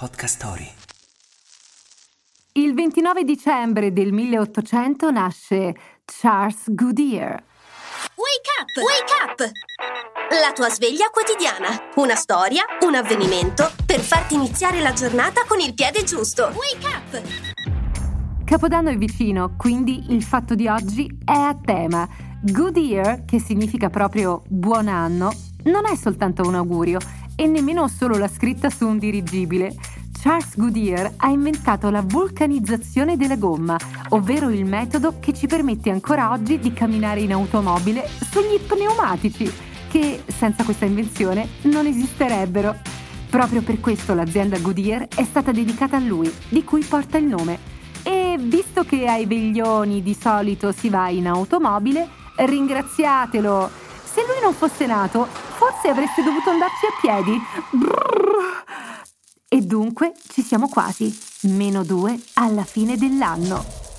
Podcast Story. Il 29 dicembre del 1800 nasce Charles Goodyear. Wake up! Wake up! La tua sveglia quotidiana. Una storia, un avvenimento per farti iniziare la giornata con il piede giusto. Wake up! Capodanno è vicino, quindi il fatto di oggi è a tema. Goodyear, che significa proprio buon anno, non è soltanto un augurio e nemmeno solo la scritta su un dirigibile. Charles Goodyear ha inventato la vulcanizzazione della gomma, ovvero il metodo che ci permette ancora oggi di camminare in automobile sugli pneumatici, che senza questa invenzione non esisterebbero. Proprio per questo l'azienda Goodyear è stata dedicata a lui, di cui porta il nome. E visto che ai veglioni di solito si va in automobile, ringraziatelo! Se lui non fosse nato, forse avreste dovuto andarci a piedi. Brrr. E dunque ci siamo quasi. Meno due alla fine dell'anno.